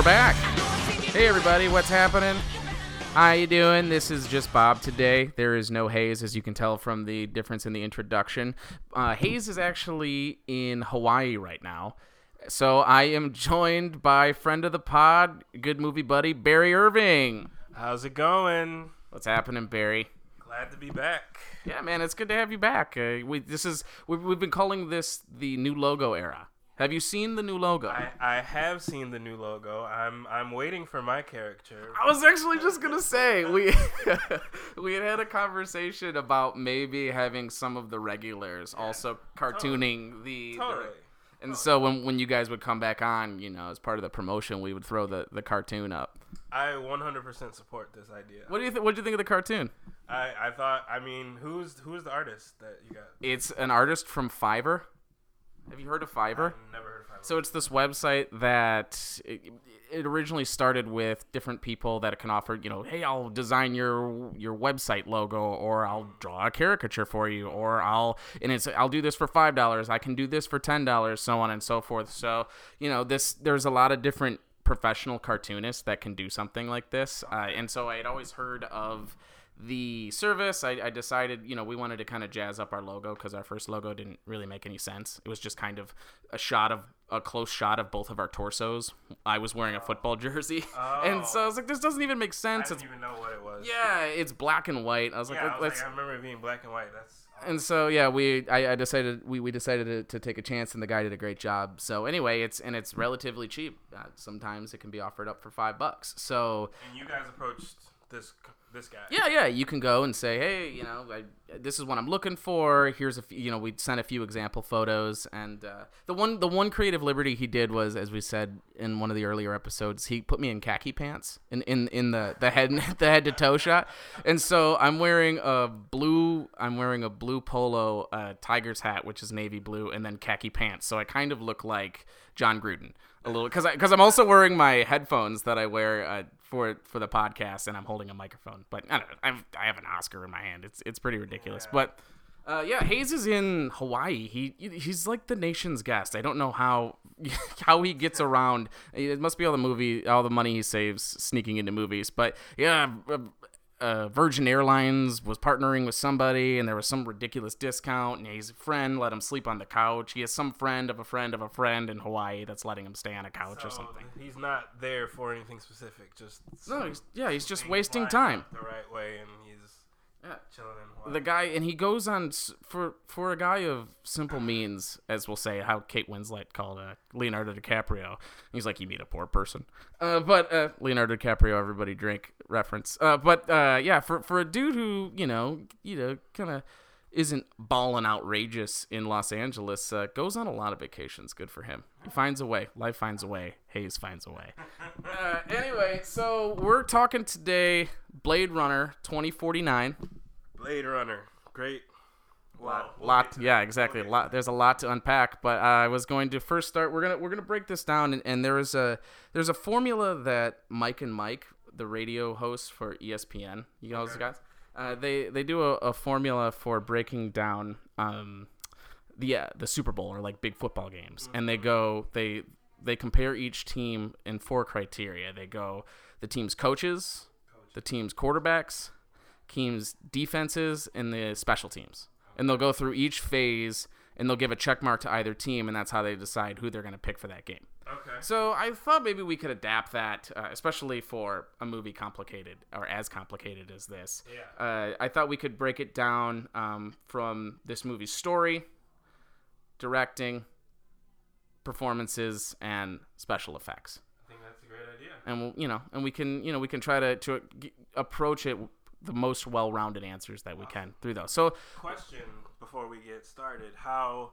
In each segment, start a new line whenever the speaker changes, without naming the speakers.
We're back. Hey everybody, what's happening? How you doing? This is just Bob today. There is no Hayes, as you can tell from the difference in the introduction. Uh, Hayes is actually in Hawaii right now. So I am joined by friend of the pod, good movie buddy, Barry Irving.
How's it going?
What's happening, Barry?
Glad to be back.
Yeah, man, it's good to have you back. Uh, we this is we've, we've been calling this the new logo era. Have you seen the new logo?
I, I have seen the new logo. I'm I'm waiting for my character.
I was actually just gonna say we we had had a conversation about maybe having some of the regulars also cartooning the, the-
Totally.
and so when when you guys would come back on, you know, as part of the promotion, we would throw the, the cartoon up.
I 100% support this idea.
What do you th- what do you think of the cartoon?
I, I thought I mean who's who's the artist that you got?
It's an artist from Fiverr. Have you heard of Fiverr?
I've never heard of Fiverr.
So it's this website that it, it originally started with different people that can offer, you know, hey, I'll design your your website logo, or I'll draw a caricature for you, or I'll and it's I'll do this for five dollars, I can do this for ten dollars, so on and so forth. So you know, this there's a lot of different professional cartoonists that can do something like this, uh, and so I had always heard of the service I, I decided you know we wanted to kind of jazz up our logo because our first logo didn't really make any sense. It was just kind of a shot of a close shot of both of our torsos. I was wearing a football jersey. And so i was like this doesn't even make sense."
I didn't
it's
even know what it was.
yeah it's black and white. I was like,
Yeah, I, was
let's
like, I remember it being black and white. That's
and so yeah we i, I decided we, we decided to, to take a chance and the guy did a great job. So anyway it's and it's relatively cheap. Uh, sometimes it can be offered up for five bucks. So
and you guys approached this this guy.
Yeah, yeah. You can go and say, hey, you know, I, this is what I'm looking for. Here's a, you know, we sent a few example photos, and uh, the one, the one creative liberty he did was, as we said in one of the earlier episodes, he put me in khaki pants in in, in the the head the head to toe shot, and so I'm wearing a blue, I'm wearing a blue polo uh, Tigers hat, which is navy blue, and then khaki pants. So I kind of look like Jon Gruden a little because because I'm also wearing my headphones that I wear uh, for for the podcast, and I'm holding a microphone. But I don't know, I've, I have an Oscar in my hand. It's it's pretty ridiculous. But uh, yeah, Hayes is in Hawaii. He he's like the nation's guest. I don't know how how he gets around. It must be all the movie, all the money he saves sneaking into movies. But yeah. Uh, Virgin Airlines was partnering with somebody, and there was some ridiculous discount. And his friend let him sleep on the couch. He has some friend of a friend of a friend in Hawaii that's letting him stay on a couch or something.
he's not there for anything specific. Just
No, he's, yeah, he's just wasting time.
the right way, and he's
Yeah.
chilling in Hawaii.
The guy, and he goes on for for a guy of simple means, as we'll say, how Kate Winslet called uh, Leonardo DiCaprio. He's like, you meet a poor person, uh, but uh, Leonardo DiCaprio, everybody drink reference. Uh, but uh, yeah, for for a dude who you know, you know, kind of isn't balling outrageous in Los Angeles, uh, goes on a lot of vacations. Good for him. He finds a way. Life finds a way. Hayes finds a way. Uh, anyway, so we're talking today Blade Runner 2049.
Blade Runner, great. Wow.
lot yeah exactly a lot there's a lot to unpack but i was going to first start we're gonna we're gonna break this down and, and there is a there's a formula that mike and mike the radio hosts for espn you know those guys? Uh, they they do a, a formula for breaking down um the uh, the super bowl or like big football games. And they go they they compare each team in four criteria. They go the team's coaches. the team's quarterbacks teams defenses and the special teams. And they'll go through each phase and they'll give a check mark to either team and that's how they decide who they're going to pick for that game
Okay.
so i thought maybe we could adapt that uh, especially for a movie complicated or as complicated as this
Yeah.
uh, i thought we could break it down um, from this movie's story directing performances and special effects
I think that's a great idea.
and we'll, you know, and we can, you know, we can try to to approach it the most well-rounded answers that we can through those. So,
Question before we get started: How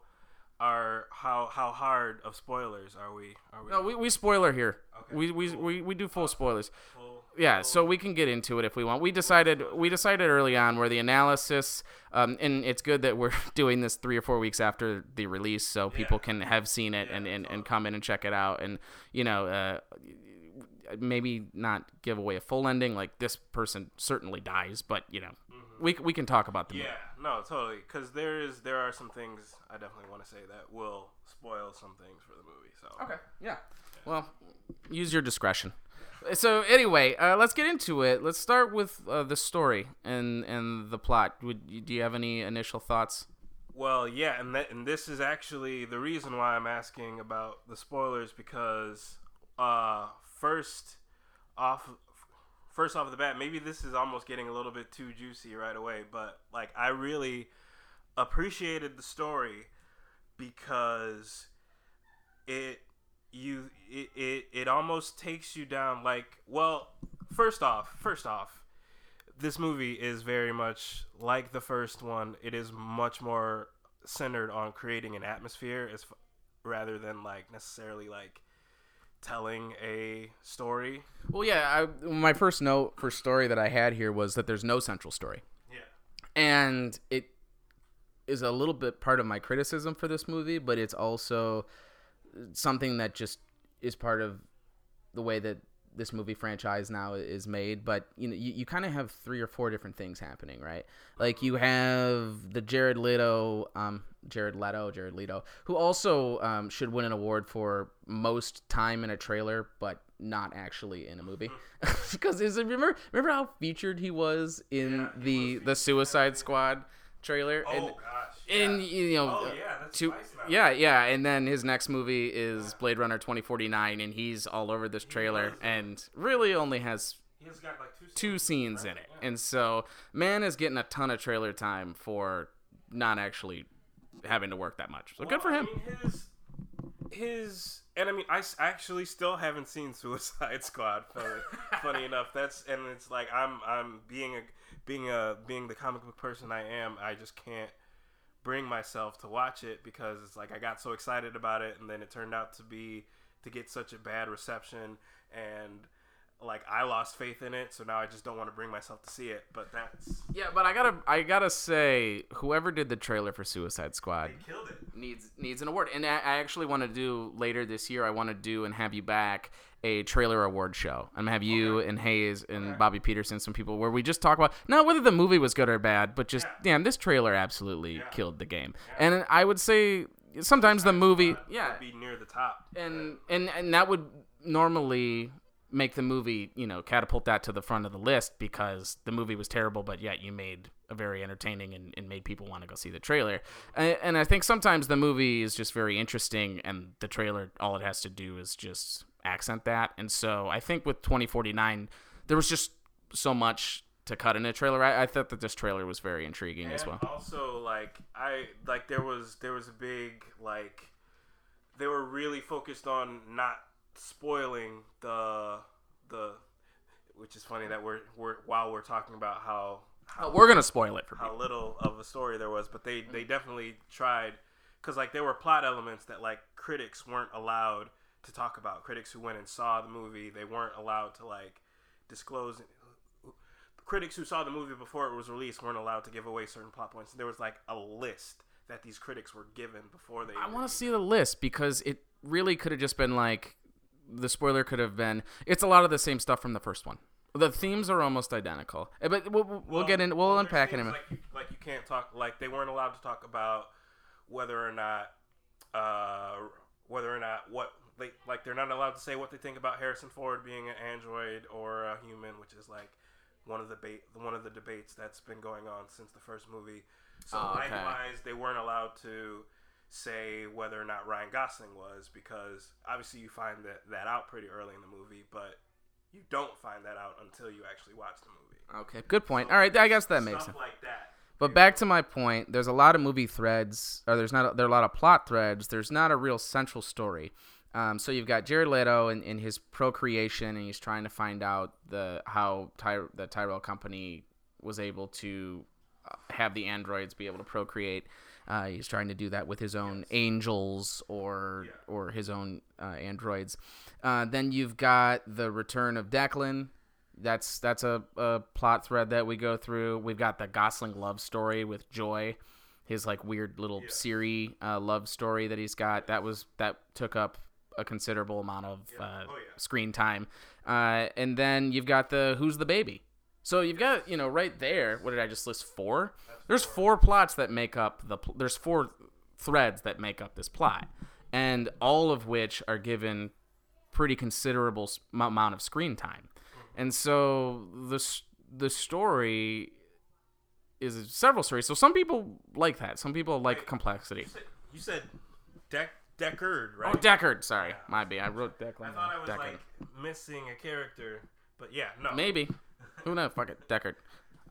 are how how hard of spoilers are we? Are we?
no, we, we spoiler here.
Okay,
we, we, we we do full spoilers.
full-
Yeah, so we can get into it if we want. We decided we decided early on where the analysis, um, and it's good that we're doing this three or four weeks after the release, so people can have seen it and, and, and come in and check it out, and you know, uh, maybe not give away a full ending. Like this person certainly dies, but you know, we we can talk about the
Yeah, no, totally. Because there is there are some things I definitely want to say that will spoil some things for the movie. So.
Okay. Yeah. Well, use your discretion. So anyway, uh, let's get into it. Let's start with uh, the story and and the plot. Would do you have any initial thoughts?
Well, yeah, and that, and this is actually the reason why I'm asking about the spoilers because uh, first off first off the bat, maybe this is almost getting a little bit too juicy right away, but like I really appreciated the story because it you it, it it almost takes you down like well first off first off this movie is very much like the first one. It is much more centered on creating an atmosphere as rather than like necessarily like telling a story
Well, yeah. I, my first note for story that I had here was that there's no central story.
yeah
and it is a little bit part of my criticism for this movie, but it's also something that just is part of the way that this movie franchise now is made. But you know, you, you kind of have three or four different things happening, right? Like you have the Jared Leto, um, Jared Leto, Jared Leto, who also um, should win an award for most time in a trailer, but not actually in a movie. because is it remember remember how featured he was in
Yeah,
the
was
the Suicide Squad trailer?
oh
and,
gosh
and
yeah.
you know,
Oh, yeah, that's
two,
now.
Yeah, yeah, and then his next movie is Blade Runner twenty forty nine, and he's all over this trailer, and really only has
he has got like two scenes,
in it, and so man is getting a ton of trailer time for not actually having to work that much. So good for him.
I mean, his, his, and I mean, I actually still haven't seen Suicide Squad. Funny, funny enough, that's and it's like I'm, I'm being a, being a, being the comic book person I am. I just can't bring myself to watch it because it's like I got so excited about it, and then it turned out to be to get such a bad reception, and like I lost faith in it. So now I just don't want to bring myself to see it. But that's
Yeah, but I gotta, I gotta say, whoever did the trailer for Suicide Squad
killed it.
needs needs an award. And I, I actually want to do later this year. I want to do and have you back a trailer award show. I'm gonna have you and Hayes and
Okay.
Bobby Peterson, some people where we just talk about not whether the movie was good or bad, but just
Yeah.
damn, this trailer absolutely
Yeah.
killed the game. And I would say sometimes the movie,
Would
yeah,
be near the top.
and and and that would normally make the movie you know catapult that to the front of the list because the movie was terrible but yet you made a very entertaining and, and made people want to go see the trailer. And, and i think sometimes the movie is just very interesting and the trailer all it has to do is just accent that. And so i think with 2049 there was just so much to cut in a trailer. I, I thought that this trailer was very intriguing as well.
Also, like I like there was there was a big like they were really focused on not spoiling the the which is funny that we're we're while we're talking about how how,
Oh, we're gonna spoil it for
how
people
little of a story there was, but they they definitely tried because like there were plot elements that like critics weren't allowed to talk about. Critics who went and saw the movie, they weren't allowed to like disclose. Critics who saw the movie before it was released weren't allowed to give away certain plot points. There was like a list that these critics were given before they.
I want to see the list because it really could have just been like the spoiler could have been. It's a lot of the same stuff from the first one. The themes are almost identical, Eh, but we'll, we'll, we'll get in. We'll
well,
unpack it in a minute.
Like you, like you can't talk. Like they weren't allowed to talk about whether or not, uh, whether or not what they like. They're not allowed to say what they think about Harrison Ford being an android or a human, which is like one of the debate, one of the debates that's been going on since the first movie. So
Oh, okay.
likewise, they weren't allowed to say whether or not Ryan Gosling was because obviously you find that that out pretty early in the movie, but you don't find that out until you actually watch the movie.
Okay, good point. All right, I guess that makes
Stuff
sense.
like that.
But back to my point, there's a lot of movie threads, or there's not. there are a lot of plot threads. There's not a real central story. Um, so you've got Jared Leto and, and his procreation, and he's trying to find out the how Ty, the Tyrell company was able to uh, have the androids be able to procreate. Uh, he's trying to do that with his own angels or
Yeah.
or his own uh, androids. Uh, then you've got the return of Declan. That's that's a, a plot thread that we go through. We've got the Gosling love story with Joy, his like weird little
Yeah.
Siri uh, love story that he's got. That was that took up a considerable amount of
Yeah.
uh,
Oh,
screen time. Uh, and then you've got the who's the baby So you've got, you know, right there. What did I just list? Four. There's four plots that make up the. Pl- there's four threads that make up this plot, and all of which are given pretty considerable amount of screen time. And so the s- the story is several stories. So some people like that. Some people like complexity.
You said, you said Deck Deckard, right?
Oh, Deckard. Sorry, might be I wrote Declan.
I thought I was
Deckard.
like missing a character, but yeah, no.
Maybe. Who knows? Fuck it. Deckard.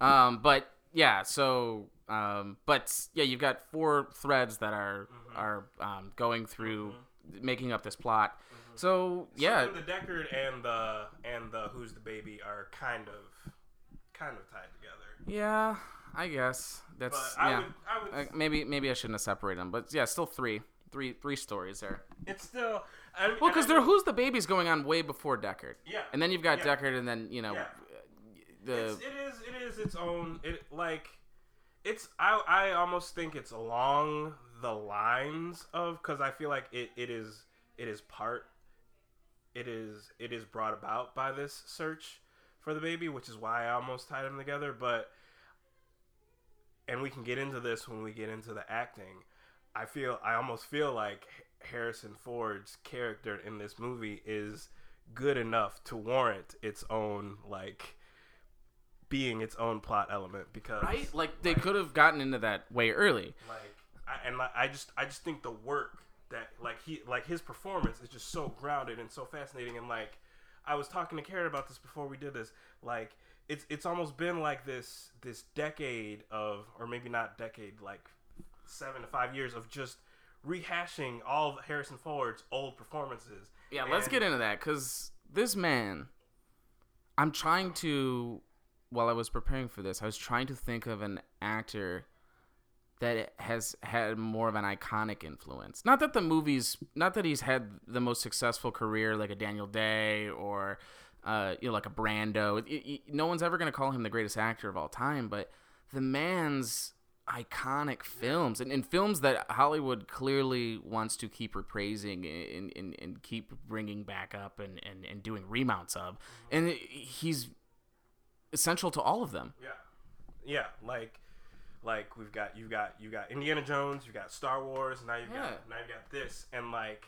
Um, but yeah, so um, but yeah, you've got four threads that are
Mm-hmm.
are um, going through making up this plot. So yeah,
So the Deckard and the and the Who's the Baby are kind of kind of tied together.
yeah, I guess
But
that's
I
yeah.
would I would
Uh, maybe maybe I shouldn't have separated them, but yeah, still three, three, three stories there.
it's still I,
Well, because there, who's the baby's going on way before Deckard.
Yeah.
And then you've got
Yeah.
Deckard, and then you know,
Yeah.
The
it's, it is it is its own it like it's I I almost think it's along the lines of because I feel like it, it is it is part it is it is brought about by this search for the baby, which is why I almost tied them together. But and we can get into this when we get into the acting. I feel I almost feel like Harrison Ford's character in this movie is good enough to warrant its own like being its own plot element because
right, like they could have gotten into that way early.
like I, and like, I just I just think the work that like he like his performance is just so grounded and so fascinating. And like I was talking to Karen about this before we did this. Like it's it's almost been like this this decade of or maybe not decade like seven to five years of just rehashing all of Harrison Ford's old performances.
Yeah, let's get into that because this man, I'm trying to, while I was preparing for this, I was trying to think of an actor that has had more of an iconic influence. Not that the movies, not that he's had the most successful career like a Daniel Day or, uh, you know, like a Brando. It- it- no one's ever going to call him the greatest actor of all time, but the man's iconic films and, and films that Hollywood clearly wants to keep repraising and, and, and keep bringing back up and, and, and doing remounts of. And he's essential to all of them.
Yeah, yeah, like, like we've got you've got you've got Indiana Jones, You've got Star Wars, now you've
Yeah.
got now you've got this, and like,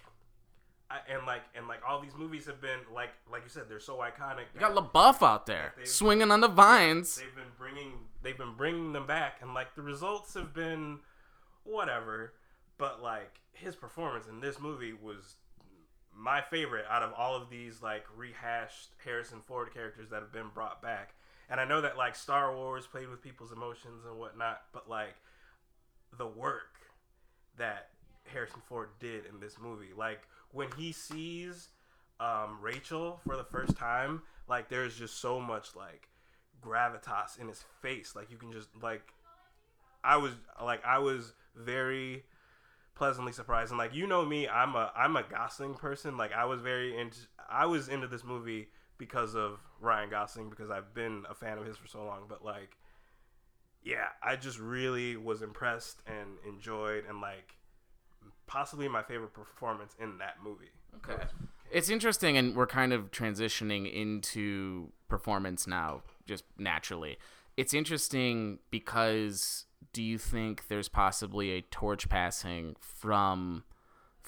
I, and like and like all these movies have been like like you said they're so iconic.
You got LaBeouf out there swinging on the vines.
They've been bringing they've been bringing them back, and like the results have been whatever, but like his performance in this movie was my favorite out of all of these like rehashed Harrison Ford characters that have been brought back. And I know that like Star Wars played with people's emotions and whatnot, but like the work that Harrison Ford did in this movie, like when he sees um, Rachael for the first time, like there's just so much like gravitas in his face, like you can just like I was like I was very pleasantly surprised. And like you know me i'm a i'm a gosling person. Like i was very into i was into this movie because of ryan gosling because i've been a fan of his for so long but like yeah i just really was impressed and enjoyed and like possibly my favorite performance in that movie
Okay. It's interesting, and we're kind of transitioning into performance now, just naturally. It's interesting because do you think there's possibly a torch passing from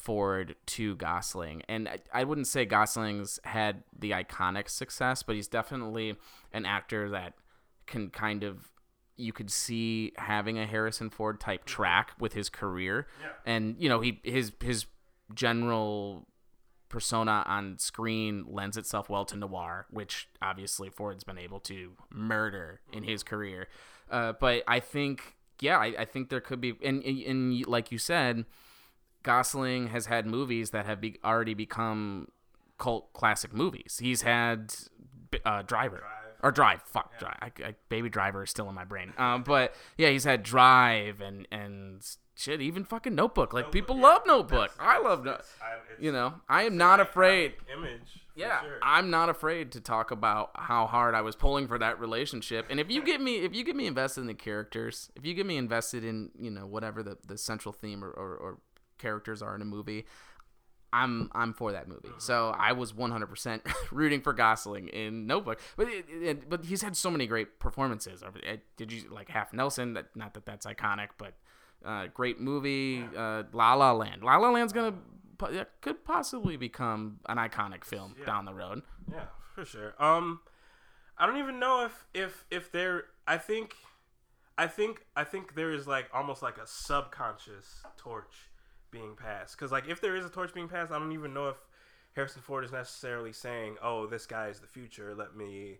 Ford to Gosling? And I, I wouldn't say Gosling's had the iconic success, but he's definitely an actor that can kind of you could see having a Harrison Ford type track with his career.
Yeah.
And you know, he his his general persona on screen lends itself well to noir, which obviously Ford's been able to murder in his career. Uh, but I think, yeah, I, I think there could be, and, and, and like you said, Gosling has had movies that have be, already become cult classic movies. He's had uh, Driver.
Drive.
Or Drive, fuck Drive. I, I, Baby Driver is still in my brain. Um, but yeah, he's had Drive and and shit, even fucking Notebook. Like people
yeah,
love Notebook.
that's-
I love no.
it's- I- it's-
You know, I am not afraid.
image
Yeah,
sure.
I'm not afraid to talk about how hard I was pulling for that relationship. And if you get me, if you get me invested in the characters, if you get me invested in, you know, whatever the, the central theme or, or, or characters are in a movie, I'm I'm for that movie. So I was 100% rooting for Gosling in Notebook. But it, it, but he's had so many great performances. Did you like Half Nelson? That not that that's iconic, but uh, great movie. Uh, La La Land. La La Land's gonna could possibly become an iconic film down the road.
Yeah, for sure. Um, I don't even know if if if there. I think, I think, I think there is like almost like a subconscious torch being passed. Because like if there is a torch being passed, I don't even know if Harrison Ford is necessarily saying, "Oh, this guy is the future. Let me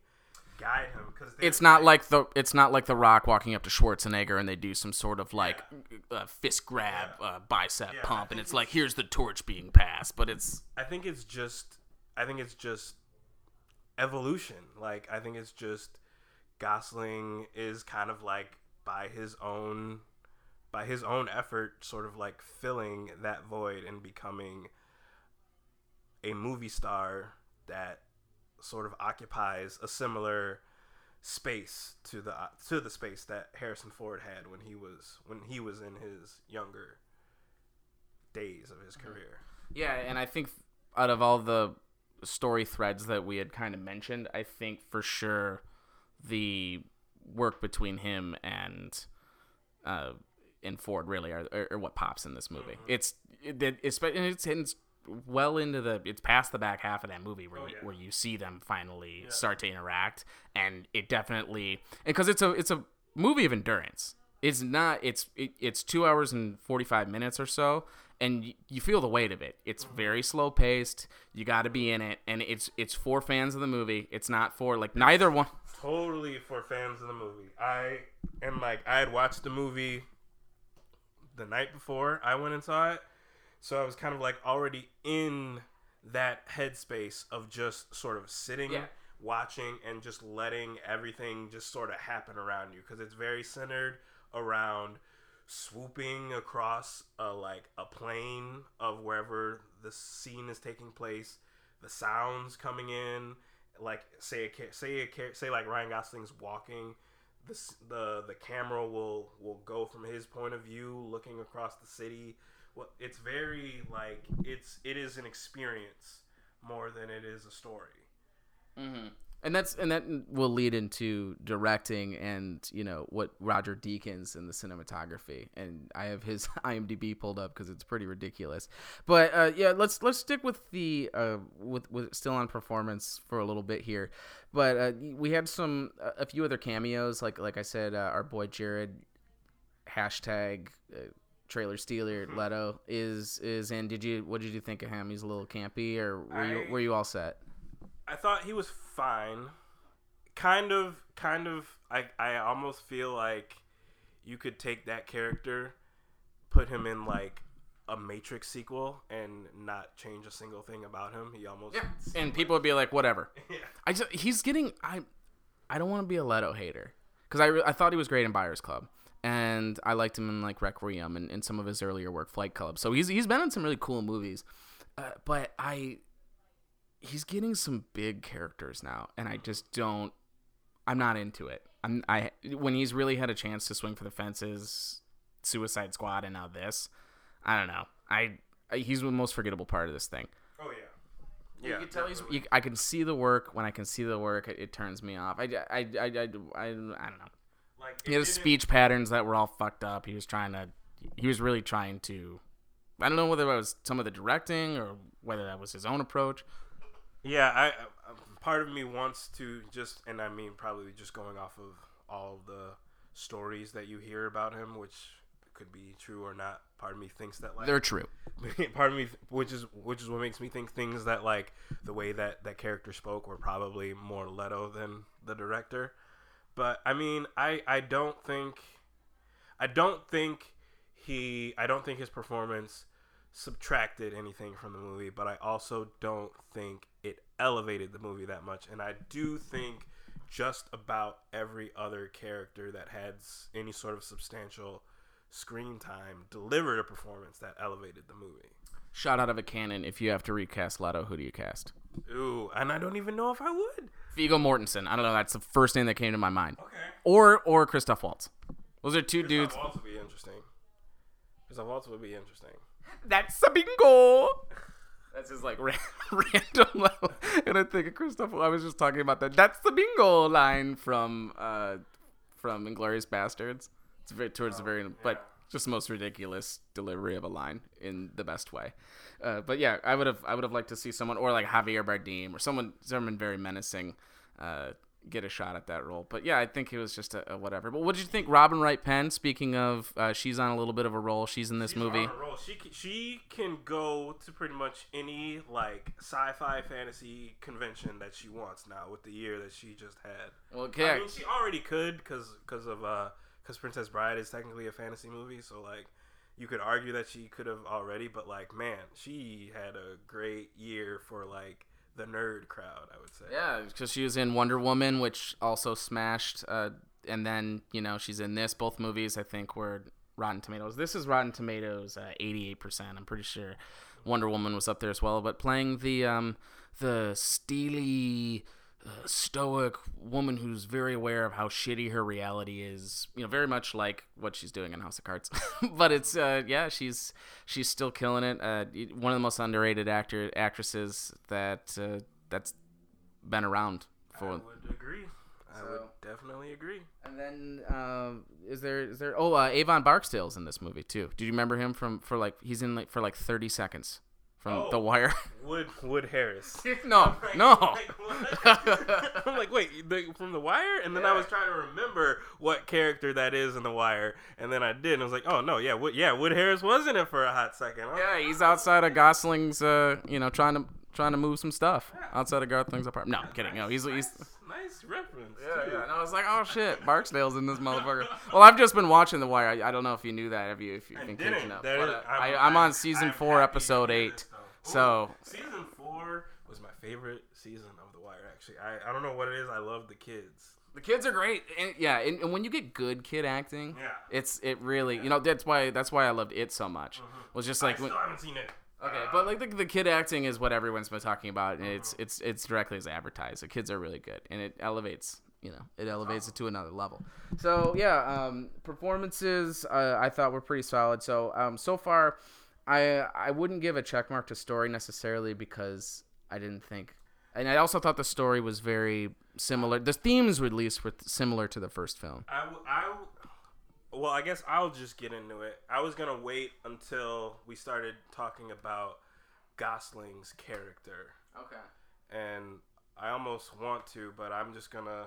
guide him." Because
It's not like the it's not like the Rock walking up to Schwarzenegger and they do some sort of like uh, fist grab, uh, bicep
Yeah,
pump, and
think
it's like here's the torch being passed. But it's
I think it's just I think it's just evolution. Like I think it's just Gosling is kind of like by his own by his own effort sort of like filling that void and becoming a movie star that sort of occupies a similar space to the to the space that Harrison Ford had when he was when he was in his younger days of his career.
Yeah, and I think out of all the story threads that we had kind of mentioned, I think for sure the work between him and uh and Ford really are, are, are what pops in this movie. Mm-hmm. It's it, it's it's it's well into the it's past the back half of that movie where oh, you,
yeah.
where you see them finally start to interact and it definitely because it's a it's a movie of endurance. It's not it's it, it's 2 hours and 45 minutes or so and y- you feel the weight of it. It's mm-hmm. very slow paced. You got to be in it and it's it's for fans of the movie. It's not for like neither one
totally for fans of the movie. I am like I had watched the movie the night before I went and saw it, so I was kind of like already in that headspace of just sort of sitting,
Yeah.
watching, and just letting everything just sort of happen around you because it's very centered around swooping across a like a plane of wherever the scene is taking place, the sounds coming in, like say a say a say like Ryan Gosling's walking, the the the camera will will go from his point of view, looking across the city. Well, it's very like it's it is an experience more than it is a story. Mm-hmm.
And that's and that will lead into directing and you know what Roger Deakins and the cinematography. And I have his IMDb pulled up because it's pretty ridiculous. But uh, yeah let's let's stick with the uh, with with still on performance for a little bit here. But uh, we had some a few other cameos. Like like I said uh, our boy Jared hashtag uh, trailer stealer Leto is is in. Did you what did you think of him? He's a little campy or were you were you all set
I thought he was fine. Kind of, kind of. I, I almost feel like you could take that character, put him in like a Matrix sequel, and not change a single thing about him. He almost.
and people would be like whatever
Yeah.
I just he's getting I I don't want to be a Leto hater because I, re- I thought he was great in Buyers Club and I liked him in like Requiem and, and some of his earlier work Fight Club so he's he's been in some really cool movies uh, but I he's getting some big characters now and I just don't I'm not into it I'm I when he's really had a chance to swing for the fences Suicide Squad and now this I don't know I, I he's the most forgettable part of this thing
Oh yeah.
you
Yeah.
can tell he's.
definitely.
You, I can see the work. When I can see the work, it, it turns me off. I, I, I, I, I, I, I don't know.
like
He
it
had speech patterns that were all fucked up. He was trying to. He was really trying to. I don't know whether that was some of the directing or whether that was his own approach.
Yeah, I, part of me wants to just, and I mean probably just going off of all the stories that you hear about him, which could be true or not. Part of me thinks that like
They're true.
part of me which is which is what makes me think things that like the way that that character spoke were probably more leto than the director but i mean i i don't think i don't think he i don't think his performance subtracted anything from the movie but i also don't think it elevated the movie that much and i do think just about every other character that had any sort of substantial screen time delivered a performance that elevated the movie.
Shot out of a cannon. If you have to recast Leto, who do you cast?
Ooh, and I don't even know if I would.
Viggo Mortensen. I don't know. That's the first name that came to my mind.
Okay.
Or or Christoph Waltz. Those are two dudes.
Christoph Waltz would be interesting. Christoph Waltz would be interesting.
That's a bingo. That's his like ran- random level. And I think of Christopher. I was just talking about that. That's the bingo line from uh from Inglourious Basterds. It's very towards the very, but just the most ridiculous delivery of a line in the best way. Uh, but yeah, I would have I would have liked to see someone or like Javier Bardem or someone someone very menacing. Uh, get a shot at that role. But yeah, I think it was just a, a whatever. But what did you think, Robin Wright Penn? Speaking of, uh, she's on a little bit of a roll. She's in this
She's
movie.
on a roll. She can, she can go to pretty much any like sci-fi fantasy convention that she wants now with the year that she just had.
Well, okay.
I mean, she already could because because of uh because Princess Bride is technically a fantasy movie, so like you could argue that she could have already, but like man, she had a great year for like the nerd crowd. I would say.
Yeah, because she was in Wonder Woman, which also smashed. Uh, and then you know she's in this. Both movies, I think, were Rotten Tomatoes. This is Rotten Tomatoes, uh, eighty-eight percent. I'm pretty sure Wonder Woman was up there as well. But playing the um, the steely, uh, stoic woman who's very aware of how shitty her reality is. You know, very much like what she's doing in House of Cards. but it's uh, yeah, she's she's still killing it. Uh, one of the most underrated actor actresses that uh, that's been around
I
for.
would agree. I
So-
would definitely agree.
And then um, is there is there oh uh, Avon Barksdale's in this movie too. Do you remember him from for like he's in like for like thirty seconds from
Oh.
The Wire?
Wood Wood Harris.
no, no.
Like, what? I'm like, wait, the, from The Wire? And then I was trying to remember what character that is in The Wire, and then I did, and I was like, oh no, yeah, Wood, yeah, Wood Harris was in it for a hot second. huh?
yeah, he's outside of Gosling's. Uh, you know, trying to trying to move some stuff outside of Gosling's apartment. No, I'm kidding. No, he's he's.
nice reference.
Yeah,
too.
yeah. And I was like, oh shit, Barksdale's in this motherfucker. Well, I've just been watching The Wire. I, I don't know if you knew that. Have you? If you've been catching up.
Is-
uh,
I'm-
I, I'm on season
I'm
four, episode eight.
This, though.
So
season four was my favorite season of The Wire. Actually, I, I don't know what it is. I love the kids.
The kids are great, and, yeah. And, and when you get good kid acting,
Yeah.
it's it really you know that's why that's why I loved it so much. Was just like
I
when,
haven't seen it.
okay,
Uh,
but like the, the kid acting is what everyone's been talking about, and it's it's it's directly as advertised. The kids are really good, and it elevates you know it elevates it to another level. So yeah, um, performances uh, I thought were pretty solid. So um, so far, I I wouldn't give a check mark to story necessarily because I didn't think. And I also thought the story was very similar. The themes, at least, were similar to the first film.
I, I well, I guess I'll just get into it. I was gonna wait until we started talking about Gosling's character,
Okay.
and I almost want to, but I'm just gonna.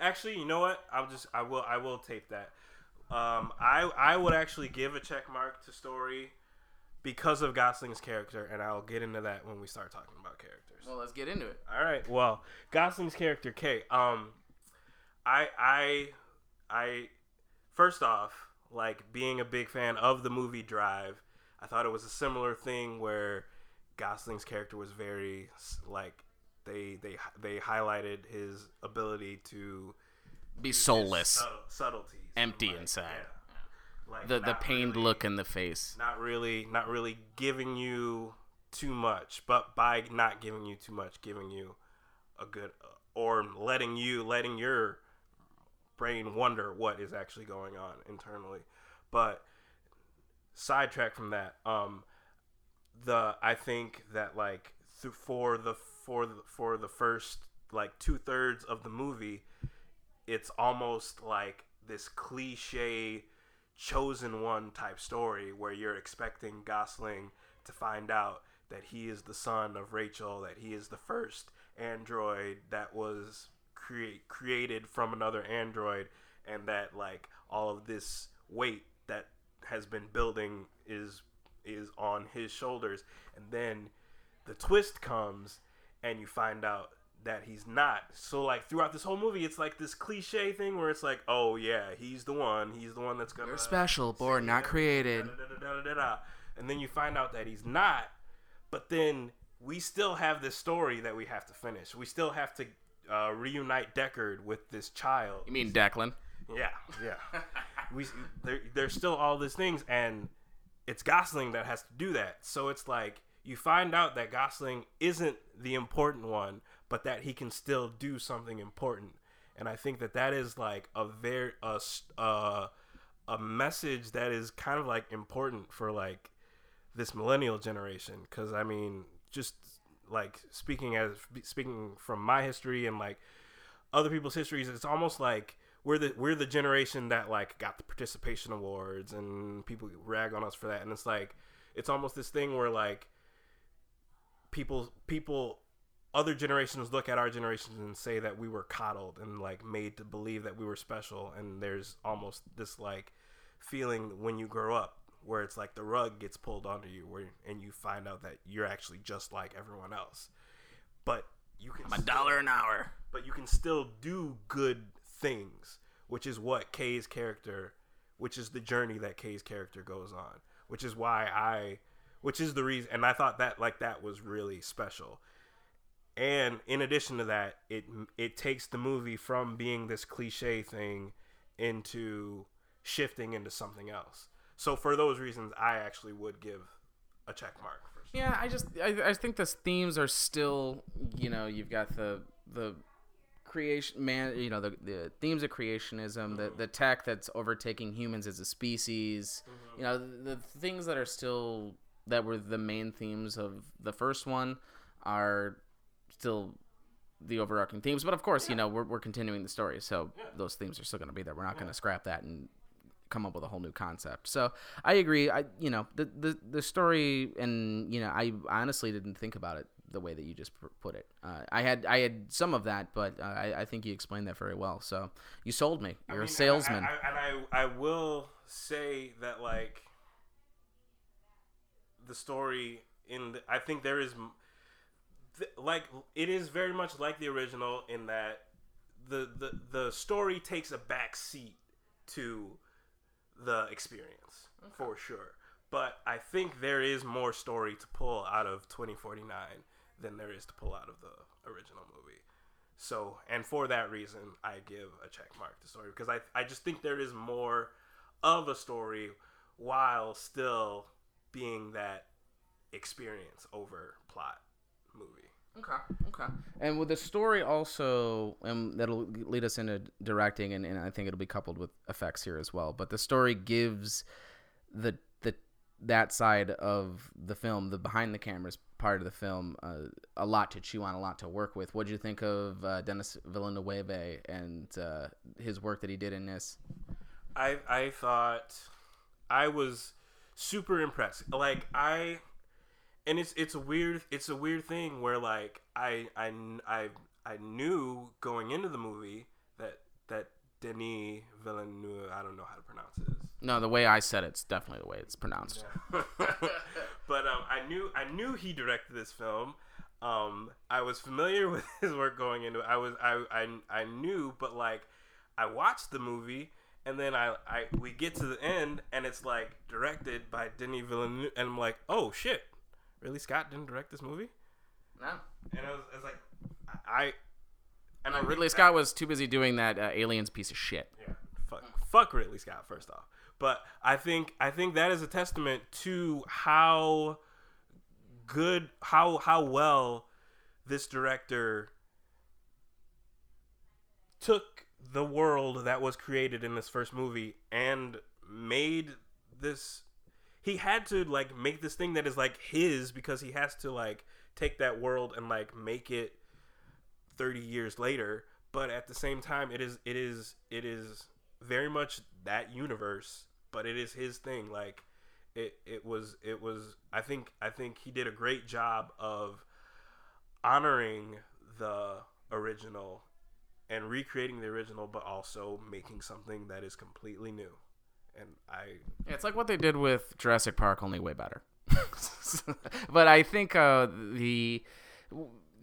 Actually, you know what? I'll just I will I will tape that. Um, I I would actually give a check mark to story because of Gosling's character, and I'll get into that when we start talking about characters.
Well, let's get into it.
All right. Well, Gosling's character Kate. Um, I I I first off, like being a big fan of the movie Drive, I thought it was a similar thing where Gosling's character was very like they they they highlighted his ability to
Be soulless,
subtle- subtleties,
empty
like,
inside.
yeah. Like
the the pained
really-
look in the face.
not really not really giving you too much but by not giving you too much giving you a good or letting you letting your brain wonder what is actually going on internally but sidetrack from that um the i think that like th- for the for the for the first like two-thirds of the movie it's almost like this cliche chosen one type story where you're expecting Gosling to find out that he is the son of Rachael, that he is the first android that was create created from another android, and that like all of this weight that has been building is is on his shoulders, and then the twist comes, and you find out that he's not. So like throughout this whole movie, it's like this cliche thing where it's like, oh yeah, he's the one. He's the one that's gonna.
You're special, born, not created.
da-da-da-da-da-da. And then you find out that he's not. But then we still have this story that we have to finish. We still have to uh, reunite Deckard with this child.
You mean Declan?
Yeah, yeah. we there, there's still all these things, and it's Gosling that has to do that. So it's like you find out that Gosling isn't the important one, but that he can still do something important. And I think that that is like a very a uh, a message that is kind of like important for like this millennial generation because I mean just like speaking as speaking from my history and like other people's histories, it's almost like we're the we're the generation that like got the participation awards and people rag on us for that and it's like it's almost this thing where like people people other generations look at our generations and say that we were coddled and like made to believe that we were special and there's almost this like feeling when you grow up where it's like the rug gets pulled under you where and you find out that you're actually just like everyone else but you can
I'm a dollar an hour.
but you can still do good things, which is what Kay's character, which is the journey that Kay's character goes on, which is why I, which is the reason, and I thought that like that was really special. And in addition to that, it it takes the movie from being this cliche thing into shifting into something else. So for those reasons, I actually would give a check mark. For
Yeah, I just I, I think the themes are still you know you've got the the creation man you know the, the themes of creationism the the tech that's overtaking humans as a species mm-hmm. you know the, the things that are still that were the main themes of the first one are still the overarching themes but of course you know we're, we're continuing the story so those themes are still going to be there we're not going to scrap that and come up with a whole new concept. So I agree. I you know the the the story and you know I honestly didn't think about it the way that you just put it. Uh, I had I had some of that, but uh, I I think you explained that very well. So you sold me. You're
I mean,
a salesman.
And, I, and I, I will say that like the story in the, I think there is th- like it is very much like the original in that the the the story takes a back seat to the experience for sure. But I think there is more story to pull out of 2049 than there is to pull out of the original movie. So, and for that reason, I give a check mark to story because I, I just think there is more of a story while still being that experience over plot.
Okay. Okay. And with the story also, and that'll lead us into directing, and, and I think it'll be coupled with effects here as well. But the story gives the the that side of the film, the behind the cameras part of the film, uh, a lot to chew on, a lot to work with. What would you think of uh, Denis Villeneuve and uh, his work that he did in this?
I I thought I was super impressed. Like I and it's it's a weird it's a weird thing where like I I I I knew going into the movie that that Denis Villeneuve I don't know how to pronounce it.
No, the way I said it's definitely the way it's pronounced.
but um, I knew I knew he directed this film. Um, I was familiar with his work going into it. I was I, I I knew, but like I watched the movie and then I, I we get to the end and it's like directed by Denis Villeneuve and I'm like, oh shit, really Scott didn't direct this movie?
No.
And I was, I was like, I, and I
Ridley
think
Scott was too busy doing that uh, Aliens piece of shit.
yeah, fuck, fuck Ridley Scott first off. But I think I think that is a testament to how good how how well this director took the world that was created in this first movie and made this he had to like make this thing that is like his because he has to like take that world and like make it 30 years later. But at the same time it is it is it is very much that universe but it is his thing. Like it it was it was i think i think he did a great job of honoring the original and recreating the original but also making something that is completely new and i
Yeah, it's like what they did with Jurassic Park, only way better. but I think uh, the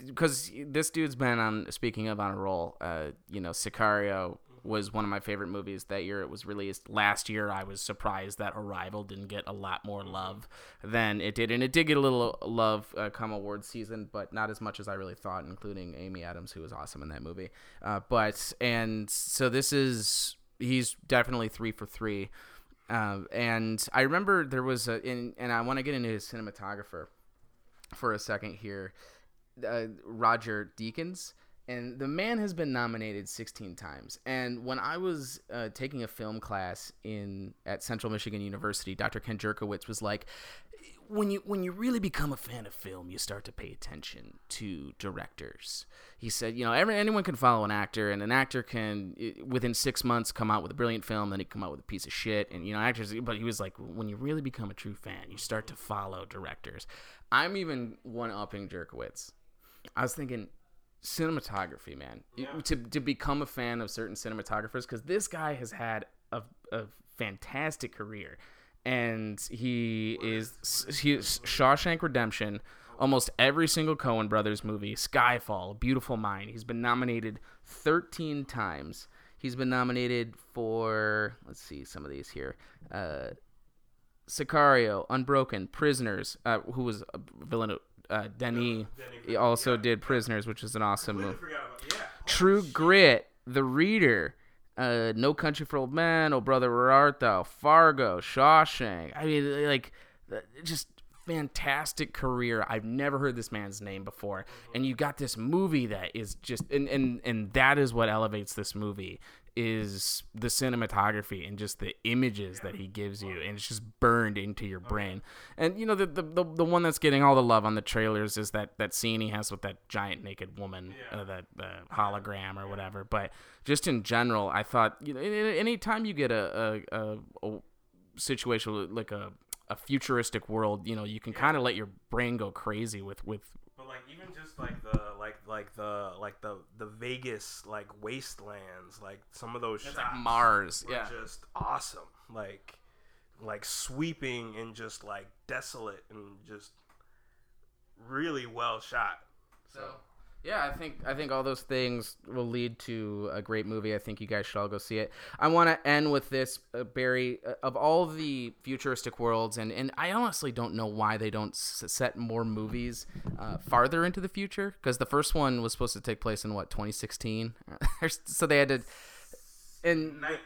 because this dude's been on speaking of on a roll. Uh, you know, Sicario was one of my favorite movies that year. It was released last year. I was surprised that Arrival didn't get a lot more love than it did, and it did get a little love uh, come award season, but not as much as I really thought, including Amy Adams, who was awesome in that movie. Uh, but and so this is he's definitely three for three. Um, and I remember there was a, in, and I want to get into his cinematographer for a second here, uh, Roger Deakins. And the man has been nominated 16 times. And when I was uh, taking a film class in at Central Michigan University, Dr. Ken Jerkowitz was like, when you when you really become a fan of film, you start to pay attention to directors. He said, you know, every, anyone can follow an actor, and an actor can within six months come out with a brilliant film, then he come out with a piece of shit, and you know, actors. But he was like, when you really become a true fan, you start to follow directors. I'm even one upping Jerkowitz. I was thinking cinematography, man. To to become a fan of certain cinematographers, because this guy has had a, a fantastic career, and he is he is Shawshank Redemption. Almost every single Coen Brothers movie, Skyfall, Beautiful Mind. He's been nominated 13 times. He's been nominated for let's see some of these here. Uh, Sicario, Unbroken, Prisoners, uh, who was a villain. Uh, Denis he also did Prisoners, which is an awesome movie.
Yeah.
True Grit, The Reader, uh, No Country for Old Men, Oh Brother Where Art Thou, Fargo, Shawshank. I mean, like, just fantastic career. I've never heard this man's name before, and you got this movie that is just, and and and that is what elevates this movie is the cinematography and just the images that he gives you. And it's just burned into your brain. And you know the, the the the one that's getting all the love on the trailers is that that scene he has with that giant naked woman uh, that uh, hologram or whatever. But just in general i thought you know anytime you get a a, a, a situation like a a futuristic world you know you can kind of let your brain go crazy with with
But like even just like the like like the like the the Vegas like wastelands, like some of those shots
mars
were
yeah
just awesome. Like like sweeping and just like desolate and just really well shot.
So yeah, I think I think all those things will lead to a great movie. I think you guys should all go see it. I want to end with this, uh, Barry. Uh, of all the futuristic worlds, and and I honestly don't know why they don't s- set more movies uh, farther into the future. Because the first one was supposed to take place in what 2016, so they had to. In
19.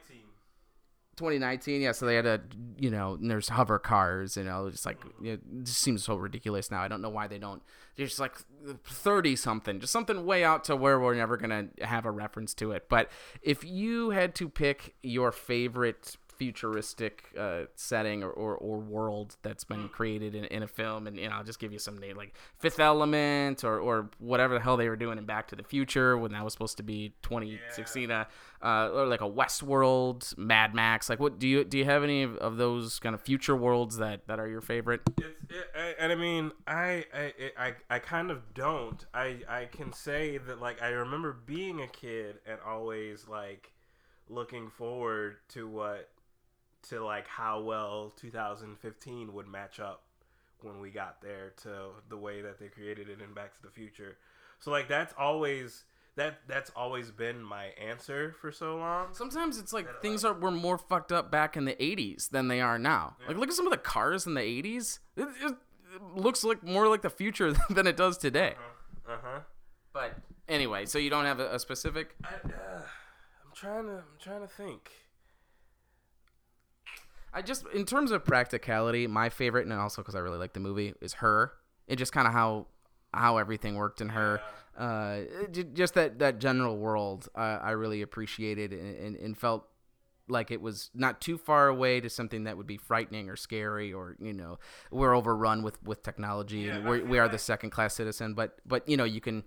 2019 yeah so they had a you know and there's hover cars you know just like it just seems so ridiculous now. I don't know why they don't there's just like 30 something just something way out to where we're never gonna have a reference to it. But if you had to pick your favorite futuristic uh, setting or, or, or world that's been created in, in a film and you know i'll just give you some name like fifth element or, or whatever the hell they were doing in back to the future when that was supposed to be 2016 uh, uh, or like a Westworld, Mad Max. Like, what do you do? You have any of, of those kind of future worlds that, that are your favorite?
It's, it, I, and I mean, I, I, I, I kind of don't. I, I can say that like I remember being a kid and always like looking forward to what, to like how well 2015 would match up when we got there to the way that they created it in Back to the Future. So like that's always that that's always been my answer for so long.
Sometimes it's like things are were more fucked up back in the '80s than they are now. Like, look at some of the cars in the '80s. It, it, it looks like more like the future than it does today.
Uh huh.
But anyway, so you don't have a, a specific.
I, uh, I'm trying to I'm trying to think.
I just, in terms of practicality, my favorite, and also because I really like the movie, is her. It just kind of how how everything worked in her. Uh, it just that that general world, uh, I really appreciated and, and, and felt like it was not too far away to something that would be frightening or scary or you know we're overrun with with technology and
Yeah, feel
we are the second class citizen but but you know you can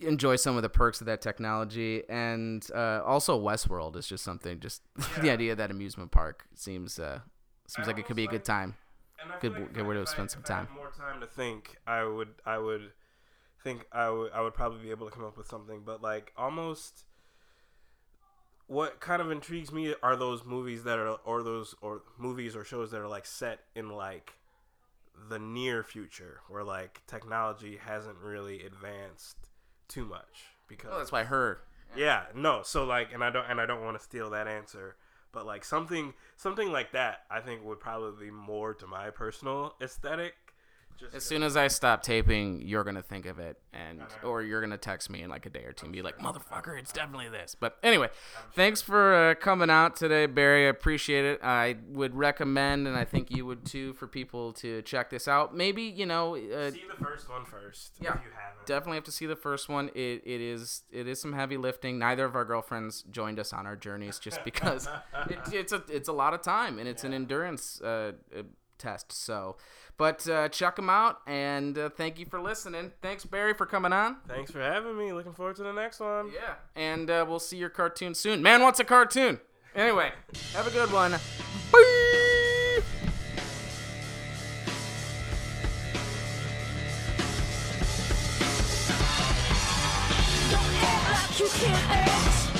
enjoy some of the perks of that technology and uh, also westworld is just something just the
Yeah.
idea that amusement park seems uh seems
I
like it could be a good time Good-
like
good way to
I-
spend some
if I had
time.
More time to think. I would. I would think. I would. I would probably be able to come up with something. But like almost. What kind of intrigues me are those movies that are, or those, or movies or shows that are like set in like the near future, where like technology hasn't really advanced too much. Because
well that's why her
yeah, no. So like, and I don't, and I don't want to steal that answer, but like something, something like that, I think would probably be more to my personal aesthetic. Just
as soon as I stop taping, you're gonna think of it, and or you're gonna text me in like a day or two and be like, "Motherfucker, it's definitely this." But anyway, thanks for uh, coming out today, Barry. I appreciate it. I would recommend, and I think you would too, for people to check this out. Maybe you know, uh,
see the first one first.
Yeah.
if you haven't.
definitely have to see the first one. It, it is it is some heavy lifting. Neither of our girlfriends joined us on our journeys just because it, it's a it's a lot of time and it's an endurance uh, uh, test. So, but uh, check them out, and uh, thank you for listening. Thanks, Barry, for coming on.
Thanks for having me. Looking forward to the next one.
Yeah, and uh, we'll see your cartoon soon. Man wants a cartoon. Anyway, have a good one. Bye.
Don't act like you can't act.